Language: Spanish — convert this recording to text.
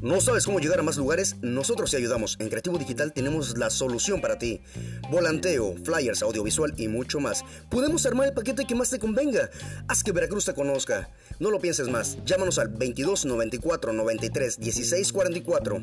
¿No sabes cómo llegar a más lugares? Nosotros te ayudamos. En Creativo Digital tenemos la solución para ti. Volanteo, flyers, audiovisual y mucho más. Podemos armar el paquete que más te convenga. Haz que Veracruz te conozca. No lo pienses más. Llámanos al 22 94 93 16 44.